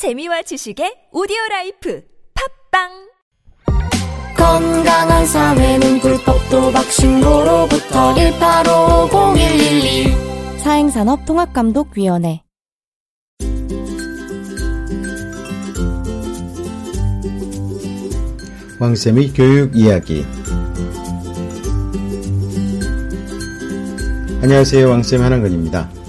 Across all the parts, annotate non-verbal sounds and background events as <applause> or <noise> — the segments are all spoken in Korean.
재미와 지식의 오디오 라이프 팟빵 건강한 사회는 불법도박 신고로부터 1850112 사행산업통합감독위원회 왕쌤의 교육 이야기. 안녕하세요. 왕쌤 한한근입니다.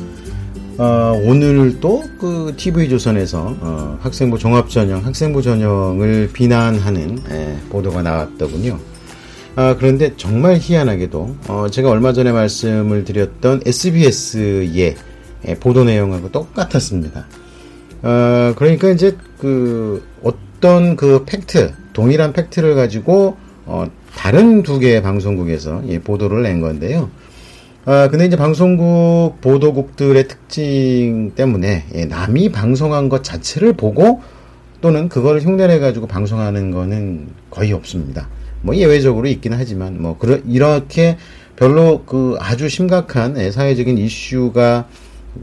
어, 오늘 또 그 TV조선에서 어, 학생부 종합전형, 학생부 전형을 비난하는 예, 보도가 나왔더군요. 아, 그런데 정말 희한하게도 어, 제가 얼마 전에 말씀을 드렸던 SBS의 예, 보도 내용하고 똑같았습니다. 어, 그러니까 이제 그 어떤 그 팩트, 동일한 팩트를 가지고 어, 다른 두 개의 방송국에서 예, 보도를 낸 건데요. 아, 근데 이제 방송국 보도국들의 특징 때문에 예, 남이 방송한 것 자체를 보고 또는 그걸 흉내내 가지고 방송하는 거는 거의 없습니다. 뭐 예외적으로 있기는 하지만 뭐 그러, 이렇게 별로 그 아주 심각한 예, 사회적인 이슈가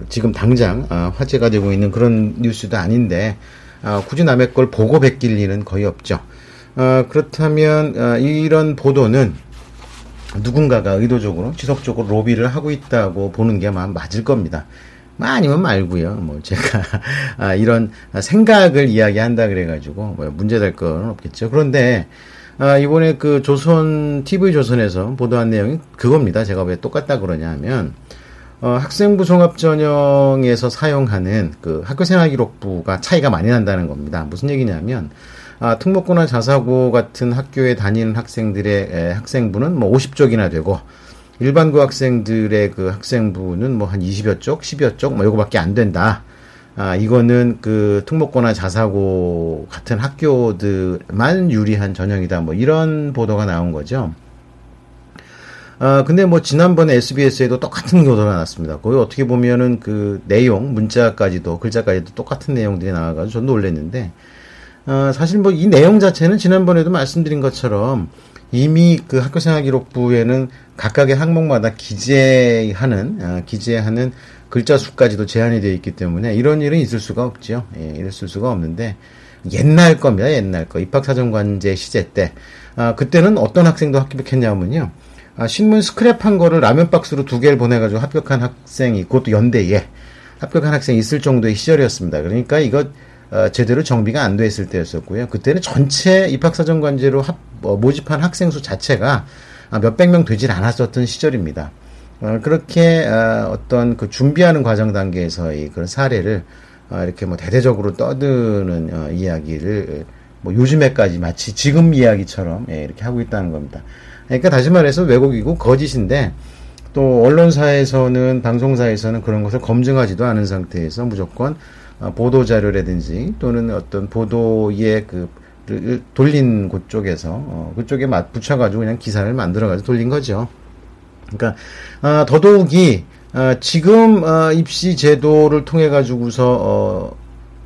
지금 당장 아, 화제가 되고 있는 그런 뉴스도 아닌데 아, 굳이 남의 걸 보고 베낄 일은 거의 없죠. 아, 그렇다면 아, 이런 보도는 누군가가 의도적으로 지속적으로 로비를 하고 있다고 보는 게 맞을 겁니다. 뭐 아니면 말고요. 뭐 제가 <laughs> 아, 이런 생각을 이야기한다 그래가지고 뭐 문제될 건 없겠죠. 그런데 아, 이번에 그 조선 TV 조선에서 보도한 내용이 그겁니다. 제가 왜 똑같다 그러냐면 어, 학생부 종합 전형에서 사용하는 그 학교생활 기록부가 차이가 많이 난다는 겁니다. 무슨 얘기냐면 아, 특목고나 자사고 같은 학교에 다니는 학생들의 에, 학생부는 뭐 50쪽이나 되고 일반고 학생들의 그 학생부는 뭐 한 20여 쪽, 10여 쪽, 뭐 요거밖에 안 된다. 아, 이거는 그 특목고나 자사고 같은 학교들만 유리한 전형이다. 뭐 이런 보도가 나온 거죠. 아, 근데 뭐 지난번에 SBS에도 똑같은 보도가 나왔습니다. 거기 어떻게 보면은 그 내용, 문자까지도, 글자까지도 똑같은 내용들이 나와가지고 전 놀랐는데, 어, 사실 뭐 이 내용 자체는 지난번에도 말씀드린 것처럼 이미 그 학교생활 기록부에는 각각의 항목마다 기재하는, 어, 기재하는 글자 수까지도 제한이 되어 있기 때문에 이런 일은 있을 수가 없죠. 예, 있을 수가 없는데 옛날 겁니다. 옛날 거. 입학사정관제 시제 때. 아, 그때는 어떤 학생도 합격했냐면요. 아, 신문 스크랩한 거를 라면 박스로 두 개를 보내가지고 합격한 학생이, 그것도 연대에 합격한 학생이 있을 정도의 시절이었습니다. 그러니까 이거 어, 제대로 정비가 안 돼 있을 때였었고요. 그때는 전체 입학사정관제로 합, 어, 모집한 학생 수 자체가 아, 몇백 명 되질 않았었던 시절입니다. 어, 그렇게 어, 어떤 그 준비하는 과정 단계에서의 그런 사례를 어, 이렇게 뭐 대대적으로 떠드는 어, 이야기를 뭐 요즘에까지 마치 지금 이야기처럼 예, 이렇게 하고 있다는 겁니다. 그러니까 다시 말해서 왜곡이고 거짓인데 또 언론사에서는 방송사에서는 그런 것을 검증하지도 않은 상태에서 무조건 어, 보도 자료라든지 또는 어떤 보도의 그 돌린 곳 쪽에서 어, 그쪽에 맞 붙여가지고 그냥 기사를 만들어가지고 돌린 거죠. 그러니까 어, 더더욱이 어, 지금 어, 입시 제도를 통해 가지고서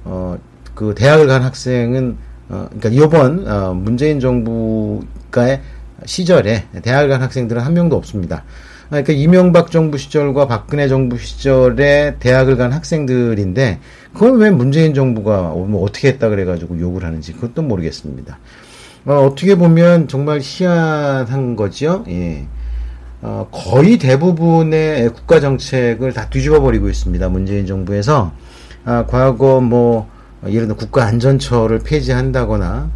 어, 그 대학을 간 학생은 그러니까 이번 문재인 정부가의 시절에 대학을 간 학생들은 한 명도 없습니다. 그러니까 이명박 정부 시절과 박근혜 정부 시절에 대학을 간 학생들인데 그걸 왜 문재인 정부가 뭐 어떻게 했다 그래가지고 욕을 하는지 그것도 모르겠습니다. 어, 떻게 보면 정말 희한한 거죠. 예. 어, 거의 대부분의 국가 정책을 다 뒤집어 버리고 있습니다. 문재인 정부에서 아, 과거 뭐 예를 들어 국가 안전처를 폐지한다거나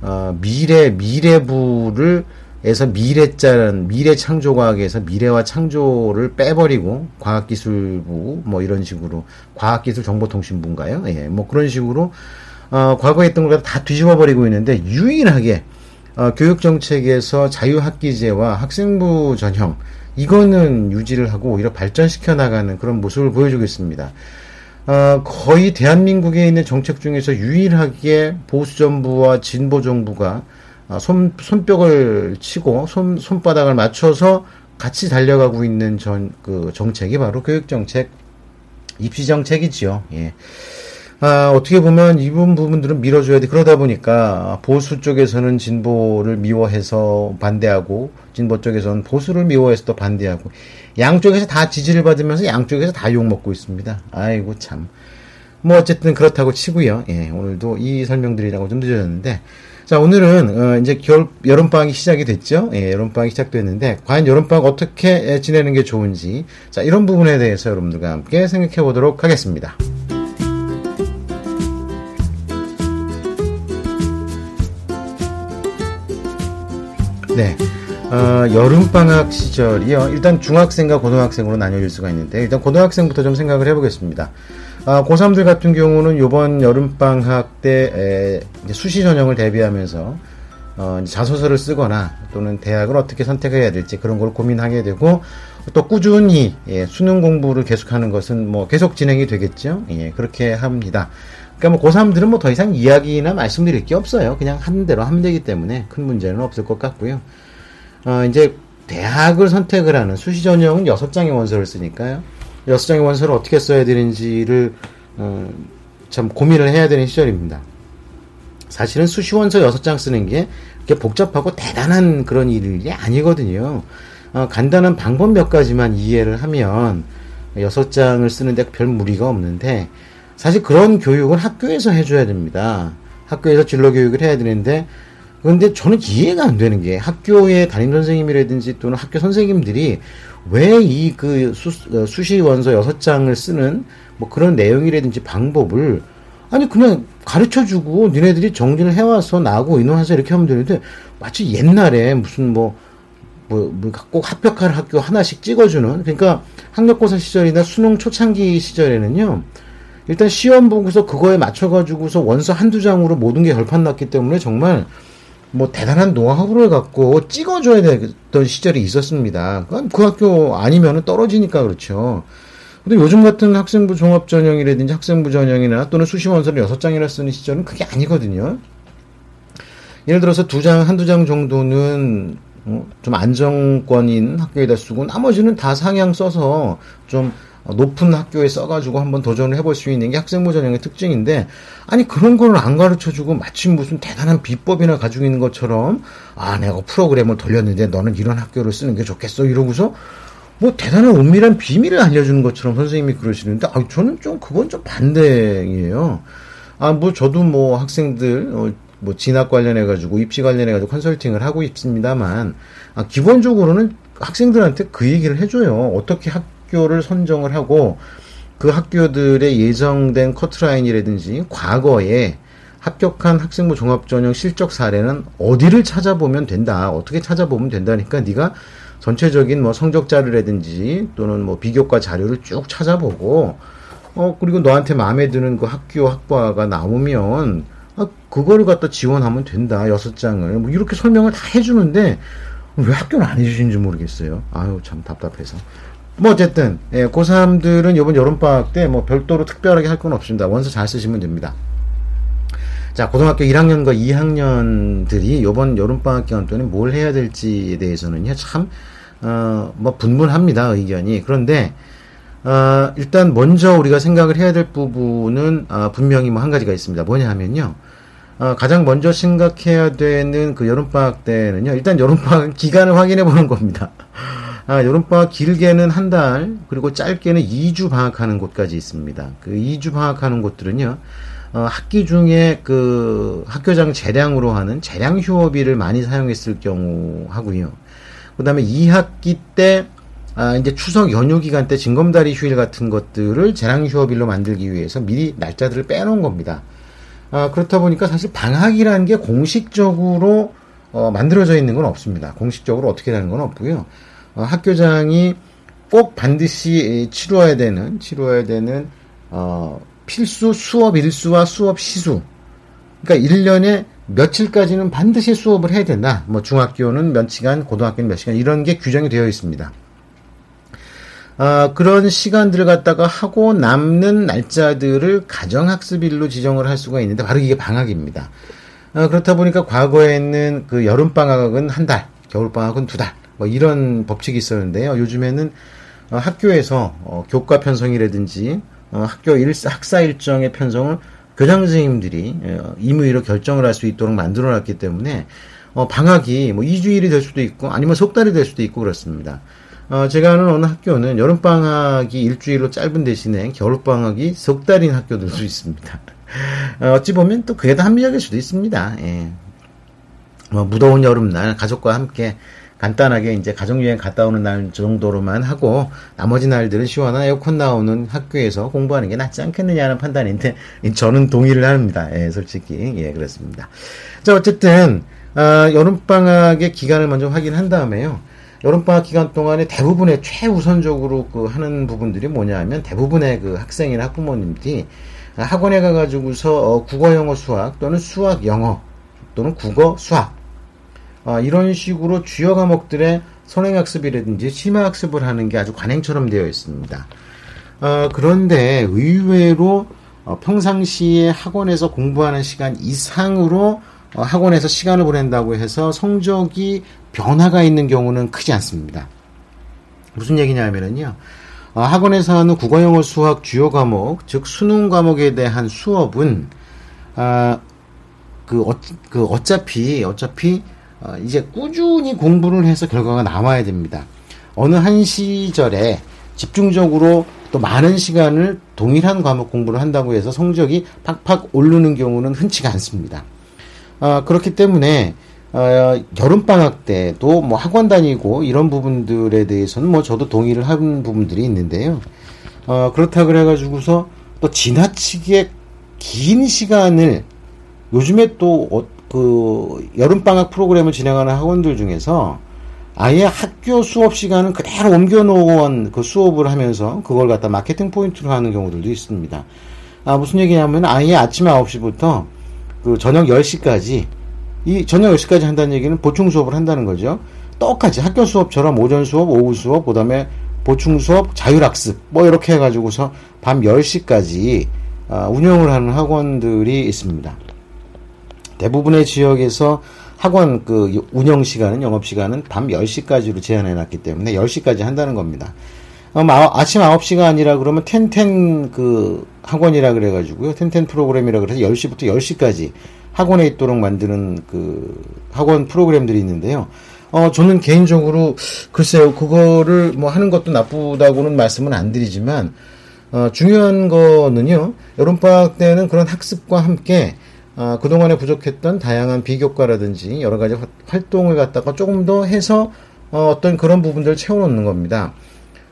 어, 미래 미래부를 에서 미래자는 미래 창조과학에서 미래와 창조를 빼버리고 과학기술부 뭐 이런 식으로 과학기술정보통신부인가요? 예, 뭐 그런 식으로 어, 과거에 했던 걸 다 뒤집어 버리고 있는데 유일하게 어, 교육정책에서 자유학기제와 학생부 전형 이거는 유지를 하고 오히려 발전시켜 나가는 그런 모습을 보여주고 있습니다. 어, 거의 대한민국에 있는 정책 중에서 유일하게 보수정부와 진보정부가 어, 손, 손뼉을 치고 손, 손바닥을 맞춰서 같이 달려가고 있는 전, 그 정책이 바로 교육정책, 입시정책이지요. 예. 아, 어떻게 보면 이분 부분들은 밀어줘야 돼. 그러다 보니까 보수 쪽에서는 진보를 미워해서 반대하고 진보 쪽에서는 보수를 미워해서 또 반대하고 양쪽에서 다 지지를 받으면서 양쪽에서 다 욕먹고 있습니다. 아이고 참. 뭐 어쨌든 그렇다고 치고요. 예, 오늘도 이 설명드리라고 좀 늦어졌는데 자 오늘은 어, 이제 겨울 여름 방학이 시작이 됐죠. 예, 여름 방학이 시작됐는데 과연 여름 방학 어떻게 지내는 게 좋은지 자 이런 부분에 대해서 여러분들과 함께 생각해 보도록 하겠습니다. 네. 어, 여름방학 시절이요. 일단 중학생과 고등학생으로 나뉘어질 수가 있는데, 일단 고등학생부터 좀 생각을 해보겠습니다. 아, 고3들 같은 경우는 이번 여름방학 때 에, 수시 전형을 대비하면서 어, 자소서를 쓰거나 또는 대학을 어떻게 선택해야 될지 그런 걸 고민하게 되고 또 꾸준히 예, 수능 공부를 계속하는 것은 뭐 계속 진행이 되겠죠. 예, 그렇게 합니다. 그러니까 뭐 고3들은 뭐 더 이상 이야기나 말씀드릴 게 없어요. 그냥 한 대로 하면 되기 때문에 큰 문제는 없을 것 같고요. 어, 이제 대학을 선택을 하는 수시 전형은 6장의 원서를 쓰니까요. 6장의 원서를 어떻게 써야 되는지를 어, 참 고민을 해야 되는 시절입니다. 사실은 수시 원서 6장 쓰는 게 그렇게 복잡하고 대단한 그런 일이 아니거든요. 어, 간단한 방법 몇 가지만 이해를 하면 6장을 쓰는데 별 무리가 없는데 사실 그런 교육은 학교에서 해줘야 됩니다. 학교에서 진로 교육을 해야 되는데 그런데 저는 이해가 안 되는 게 학교의 담임 선생님이라든지 또는 학교 선생님들이 왜 이 그 수시 원서 여섯 장을 쓰는 뭐 그런 내용이라든지 방법을 아니 그냥 가르쳐 주고 니네들이 정리를 해와서 나하고 의논해서 이렇게 하면 되는데 마치 옛날에 무슨 뭐 뭐, 뭐, 꼭 합격할 학교 하나씩 찍어주는, 그러니까 학력고사 시절이나 수능 초창기 시절에는요, 일단 시험 보고서 그거에 맞춰가지고서 원서 한두 장으로 모든 게 결판 났기 때문에 정말 뭐 대단한 노하우를 갖고 찍어줘야 되던 시절이 있었습니다. 그 학교 아니면 떨어지니까 그렇죠. 근데 요즘 같은 학생부 종합 전형이라든지 학생부 전형이나 또는 수시 원서를 여섯 장이나 쓰는 시절은 그게 아니거든요. 예를 들어서 두 장, 한두 장 정도는 어, 좀 안정권인 학교에다 쓰고 나머지는 다 상향 써서 좀 높은 학교에 써가지고 한번 도전을 해볼 수 있는 게 학생부 전형의 특징인데 아니 그런 거를 안 가르쳐주고 마침 무슨 대단한 비법이나 가지고 있는 것처럼 아 내가 프로그램을 돌렸는데 너는 이런 학교를 쓰는 게 좋겠어 이러고서 뭐 대단한 은밀한 비밀을 알려주는 것처럼 선생님이 그러시는데 아 저는 좀 그건 좀 반대예요. 아 뭐 저도 뭐 학생들 어, 뭐 진학 관련해 가지고 입시 관련해 가지고 컨설팅을 하고 있습니다만 아 기본적으로는 학생들한테 그 얘기를 해줘요. 어떻게 학 학교를 선정을 하고 그 학교들의 예정된 커트라인이라든지 과거에 합격한 학생부 종합전형 실적 사례는 어디를 찾아보면 된다. 어떻게 찾아보면 된다니까 네가 전체적인 뭐 성적 자료라든지 또는 뭐 비교과 자료를 쭉 찾아보고 어 그리고 너한테 마음에 드는 그 학교 학과가 나오면 아 그거를 갖다 지원하면 된다. 여섯 장을 뭐 이렇게 설명을 다 해주는데 왜 학교를 안 해주시는지 모르겠어요. 아유 참 답답해서. 뭐 어쨌든 예, 고3들은 이번 여름방학 때 뭐 별도로 특별하게 할 건 없습니다. 원서 잘 쓰시면 됩니다. 자, 고등학교 1학년과 2학년들이 이번 여름방학 기간 동안에 뭘 해야 될지에 대해서는요, 참, 어, 뭐, 분분합니다, 의견이. 그런데, 어, 일단 먼저 우리가 생각을 해야 될 부분은, 어, 분명히 뭐 한 가지가 있습니다. 뭐냐 하면요, 어, 가장 먼저 생각해야 되는 그 여름방학 때는요, 일단 여름방학 기간을 확인해 보는 겁니다. 아, 여름방학 길게는 한 달, 그리고 짧게는 2주 방학하는 곳까지 있습니다. 그 2주 방학하는 곳들은요, 어, 학기 중에 그 학교장 재량으로 하는 재량 휴업일을 많이 사용했을 경우 하고요. 그 다음에 2학기 때, 아, 이제 추석 연휴 기간 때 징검다리 휴일 같은 것들을 재량 휴업일로 만들기 위해서 미리 날짜들을 빼놓은 겁니다. 아, 그렇다 보니까 사실 방학이라는 게 공식적으로 어, 만들어져 있는 건 없습니다. 공식적으로 어떻게 되는 건 없고요. 어, 학교장이 꼭 반드시 치루어야 되는 치루어야 되는 어, 필수 수업 일수와 수업 시수. 그러니까 1년에 며칠까지는 반드시 수업을 해야 된다. 뭐 중학교는 몇 시간, 고등학교는 몇 시간 이런 게 규정이 되어 있습니다. 어, 그런 시간들을 갖다가 하고 남는 날짜들을 가정학습일로 지정을 할 수가 있는데 바로 이게 방학입니다. 어, 그렇다 보니까 과거에는 그 여름방학은 한 달, 겨울방학은 두 달, 뭐 이런 법칙이 있었는데요. 요즘에는 어, 학교에서 어, 교과 편성이라든지 어, 학교 일, 학사 일정의 편성을 교장 선생님들이 어, 임의로 결정을 할 수 있도록 만들어 놨기 때문에 어, 방학이 뭐 2주일이 될 수도 있고 아니면 석 달이 될 수도 있고 그렇습니다. 어, 제가 아는 어느 학교는 여름 방학이 일주일로 짧은 대신에 겨울 방학이 석 달인 학교들도 있습니다. 어, 어찌 보면 또 그게 더 합리적일 수도 있습니다. 예. 뭐, 무더운 여름날 가족과 함께 간단하게 이제 가족여행 갔다 오는 날 정도로만 하고 나머지 날들은 시원한 에어컨 나오는 학교에서 공부하는 게 낫지 않겠느냐는 판단인데 <laughs> 저는 동의를 합니다. 예, 솔직히 예 그렇습니다. 자 어쨌든 어, 여름방학의 기간을 먼저 확인한 다음에요. 여름방학 기간 동안에 대부분의 최우선적으로 그 하는 부분들이 뭐냐 하면 대부분의 그 학생이나 학부모님들이 학원에 가가지고서 어, 국어, 영어, 수학 또는 수학, 영어 또는 국어, 수학 어, 이런 식으로 주요 과목들의 선행학습이라든지 심화학습을 하는 게 아주 관행처럼 되어 있습니다. 어, 그런데 의외로 어, 평상시에 학원에서 공부하는 시간 이상으로 어, 학원에서 시간을 보낸다고 해서 성적이 변화가 있는 경우는 크지 않습니다. 무슨 얘기냐면은요. 어, 학원에서 하는 국어, 영어, 수학 주요 과목, 즉 수능 과목에 대한 수업은 아, 그, 어, 그 어차피 어차피 어, 이제 꾸준히 공부를 해서 결과가 나와야 됩니다. 어느 한 시절에 집중적으로 또 많은 시간을 동일한 과목 공부를 한다고 해서 성적이 팍팍 오르는 경우는 흔치가 않습니다. 어, 그렇기 때문에 어, 여름방학 때도 뭐 학원 다니고 이런 부분들에 대해서는 뭐 저도 동의를 한 부분들이 있는데요. 어, 그렇다 그래가지고서 또 지나치게 긴 시간을 요즘에 또 어, 그 여름방학 프로그램을 진행하는 학원들 중에서 아예 학교 수업 시간은 그대로 옮겨놓은 그 수업을 하면서 그걸 갖다 마케팅 포인트로 하는 경우들도 있습니다. 아, 무슨 얘기냐면 아예 아침 9시부터 그 저녁 10시까지 이 저녁 10시까지 한다는 얘기는 보충 수업을 한다는 거죠. 똑같이 학교 수업처럼 오전 수업, 오후 수업, 그 다음에 보충 수업, 자율학습 뭐 이렇게 해가지고서 밤 10시까지 아, 운영을 하는 학원들이 있습니다. 대부분의 지역에서 학원 그 운영 시간은 영업 시간은 밤 10시까지로 제한해 놨기 때문에 10시까지 한다는 겁니다. 음, 아, 침 9시가 아니라 그러면 텐텐 그 학원이라 그래 가지고요. 텐텐 프로그램이라 그래서 10시부터 10시까지 학원에 있도록 만드는 그 학원 프로그램들이 있는데요. 어, 저는 개인적으로 글쎄요. 그거를 뭐 하는 것도 나쁘다고는 말씀은 안 드리지만 어, 중요한 거는요. 여름방학 때는 그런 학습과 함께 어, 그동안에 부족했던 다양한 비교과라든지 여러 가지 활동을 갖다가 조금 더 해서 어, 떤 그런 부분들을 채워놓는 겁니다.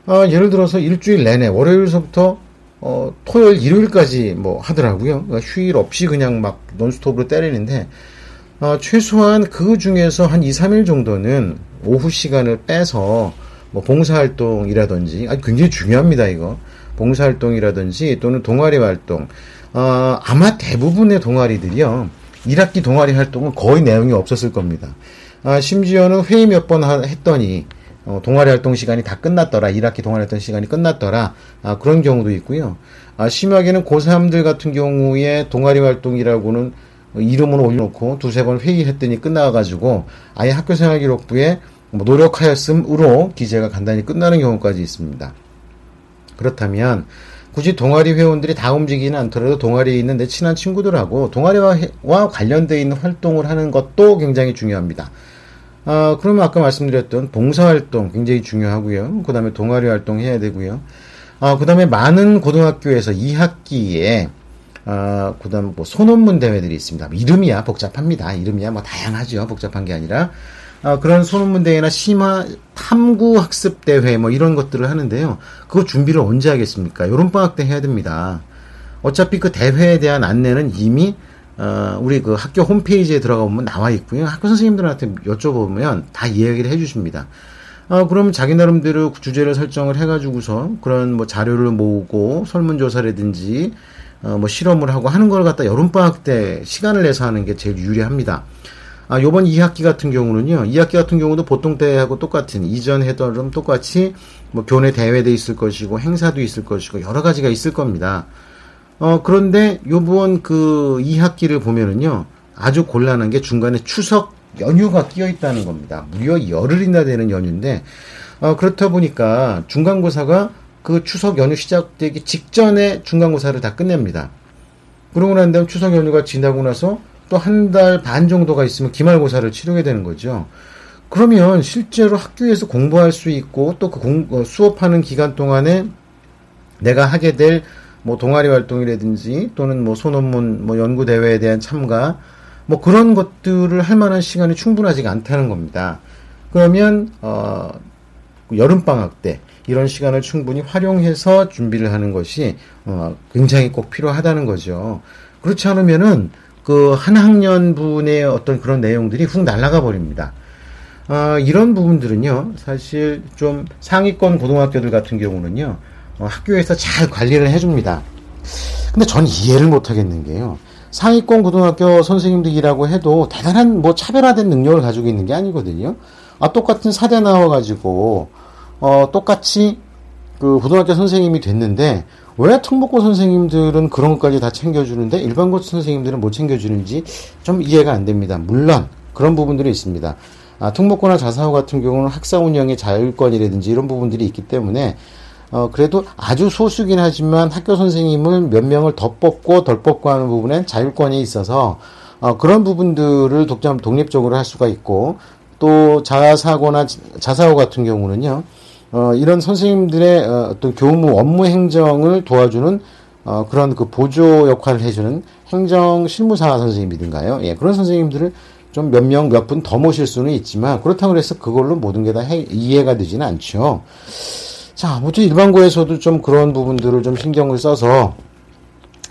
어, 예를 들어서 일주일 내내 월요일서부터 어, 토요일, 일요일까지 뭐 하더라고요. 그러니까 휴일 없이 그냥 막 논스톱으로 때리는데 어, 최소한 그 중에서 한 2, 3일 정도는 오후 시간을 빼서 뭐 봉사활동이라든지 아 굉장히 중요합니다 이거 봉사활동이라든지 또는 동아리 활동 어, 아마 대부분의 동아리들이요. 1학기 동아리 활동은 거의 내용이 없었을 겁니다. 아, 심지어는 회의 몇 번 했더니 어, 동아리 활동 시간이 다 끝났더라. 1학기 동아리 활동 시간이 끝났더라. 아, 그런 경우도 있고요. 아, 심하게는 고3들 같은 경우에 동아리 활동이라고는 이름을 올려놓고 두세 번 회의했더니 끝나가지고 아예 학교생활 기록부에 뭐 노력하였음으로 기재가 간단히 끝나는 경우까지 있습니다. 그렇다면 굳이 동아리 회원들이 다 움직이지는 않더라도 동아리에 있는 내 친한 친구들하고 동아리와 관련되어 있는 활동을 하는 것도 굉장히 중요합니다. 아, 그러면 아까 말씀드렸던 봉사활동 굉장히 중요하고요. 그 다음에 동아리 활동 해야 되고요. 아, 그 다음에 많은 고등학교에서 2학기에 아, 그 다음 뭐 소논문 대회들이 있습니다. 이름이야 복잡합니다. 이름이야 뭐 다양하죠. 복잡한 게 아니라. 아, 그런 소논문 대회나 심화 탐구 학습 대회 뭐 이런 것들을 하는데요. 그거 준비를 언제 하겠습니까? 여름 방학 때 해야 됩니다. 어차피 그 대회에 대한 안내는 이미 어, 우리 그 학교 홈페이지에 들어가 보면 나와 있고요. 학교 선생님들한테 여쭤보면 다 이야기를 해주십니다. 어, 그럼 자기 나름대로 주제를 설정을 해가지고서 그런 뭐 자료를 모으고 설문조사라든지 어, 뭐 실험을 하고 하는 걸 갖다 여름방학 때 시간을 내서 하는 게 제일 유리합니다. 아, 요번 2학기 같은 경우는요, 2학기 같은 경우도 보통 때하고 똑같은, 이전 해던 똑같이, 뭐, 교내 대회도 있을 것이고, 행사도 있을 것이고, 여러 가지가 있을 겁니다. 어, 그런데 요번 그 2학기를 보면은요, 아주 곤란한 게 중간에 추석 연휴가 끼어 있다는 겁니다. 무려 열흘이나 되는 연휴인데, 어, 그렇다 보니까 중간고사가 그 추석 연휴 시작되기 직전에 중간고사를 다 끝냅니다. 그러고 난 다음 추석 연휴가 지나고 나서 또 한 달 반 정도가 있으면 기말고사를 치르게 되는 거죠. 그러면 실제로 학교에서 공부할 수 있고 또그 어, 수업하는 기간 동안에 내가 하게 될 뭐 동아리 활동이라든지 또는 뭐 소논문 뭐 연구 대회에 대한 참가 뭐 그런 것들을 할 만한 시간이 충분하지가 않다는 겁니다. 그러면 어 여름 방학 때 이런 시간을 충분히 활용해서 준비를 하는 것이 어 굉장히 꼭 필요하다는 거죠. 그렇지 않으면은 그 한 학년분의 어떤 그런 내용들이 훅 날아가 버립니다. 어, 이런 부분들은요, 사실 좀 상위권 고등학교들 같은 경우는요, 어, 학교에서 잘 관리를 해줍니다. 근데 전 이해를 못 하겠는 게요. 상위권 고등학교 선생님들이라고 해도 대단한 뭐 차별화된 능력을 가지고 있는 게 아니거든요. 아, 똑같은 사대 나와가지고, 어, 똑같이 그 고등학교 선생님이 됐는데, 왜 특목고 선생님들은 그런 것까지 다 챙겨주는데 일반고 선생님들은 못 챙겨주는지 좀 이해가 안 됩니다. 물론 그런 부분들이 있습니다. 아, 특목고나 자사고 같은 경우는 학사 운영의 자율권이라든지 이런 부분들이 있기 때문에 어, 그래도 아주 소수긴 하지만 학교 선생님을 몇 명을 더 뽑고 덜 뽑고 하는 부분엔 자율권이 있어서 어, 그런 부분들을 독점 독립적으로 할 수가 있고 또 자사고나 자사고 같은 경우는요 어, 이런 선생님들의 어, 어떤 교무 업무 행정을 도와주는 어, 그런 그 보조 역할을 해주는 행정 실무사 선생님이든가요 예, 그런 선생님들을 좀 몇 명, 몇 분 더 모실 수는 있지만, 그렇다고 해서 그걸로 모든 게 다 이해가 되지는 않죠. 자, 아무튼 일반고에서도 좀 그런 부분들을 좀 신경을 써서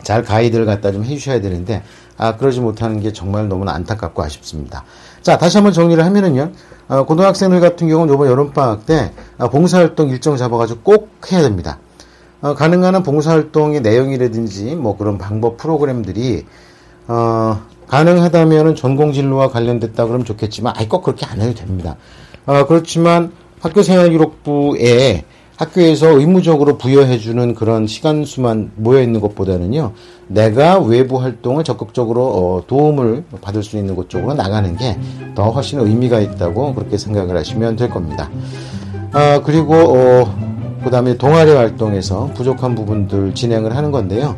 잘 가이드를 갖다 좀 해주셔야 되는데, 아, 그러지 못하는 게 정말 너무나 안타깝고 아쉽습니다. 자, 다시 한번 정리를 하면은요, 어, 고등학생들 같은 경우는 이번 여름방학 때 어, 봉사활동 일정 잡아가지고 꼭 해야 됩니다. 어, 가능한 한 봉사활동의 내용이라든지 뭐 그런 방법 프로그램들이, 어, 가능하다면 전공 진로와 관련됐다 그러면 좋겠지만 아이 꼭 그렇게 안 해도 됩니다. 어, 그렇지만 학교생활기록부에 학교에서 의무적으로 부여해주는 그런 시간 수만 모여 있는 것보다는요, 내가 외부 활동을 적극적으로 어, 도움을 받을 수 있는 곳 쪽으로 나가는 게 더 훨씬 의미가 있다고 그렇게 생각을 하시면 될 겁니다. 아, 그리고 어, 그 다음에 동아리 활동에서 부족한 부분들 진행을 하는 건데요.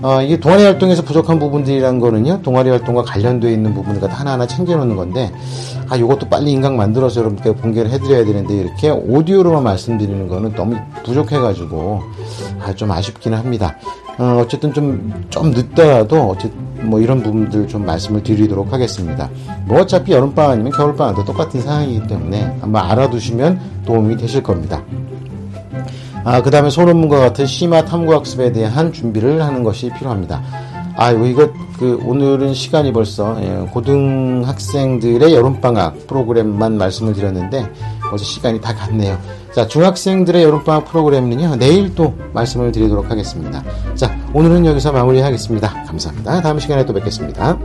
어, 이게 동아리 활동에서 부족한 부분들이란 거는요, 동아리 활동과 관련되어 있는 부분을 하나하나 챙겨놓는 건데, 아, 요것도 빨리 인강 만들어서 여러분께 공개를 해드려야 되는데, 이렇게 오디오로만 말씀드리는 거는 너무 부족해가지고, 아, 좀 아쉽기는 합니다. 어, 어쨌든 좀, 좀 늦더라도, 어쨌든 뭐 이런 부분들 좀 말씀을 드리도록 하겠습니다. 뭐 어차피 여름방학 아니면 겨울방학도 똑같은 상황이기 때문에 한번 알아두시면 도움이 되실 겁니다. 아, 그 다음에 소논문과 같은 심화 탐구학습에 대한 준비를 하는 것이 필요합니다. 아, 이거, 그, 오늘은 시간이 벌써, 예, 고등학생들의 여름방학 프로그램만 말씀을 드렸는데, 벌써 시간이 다 갔네요. 자, 중학생들의 여름방학 프로그램은요, 내일 또 말씀을 드리도록 하겠습니다. 자, 오늘은 여기서 마무리하겠습니다. 감사합니다. 다음 시간에 또 뵙겠습니다.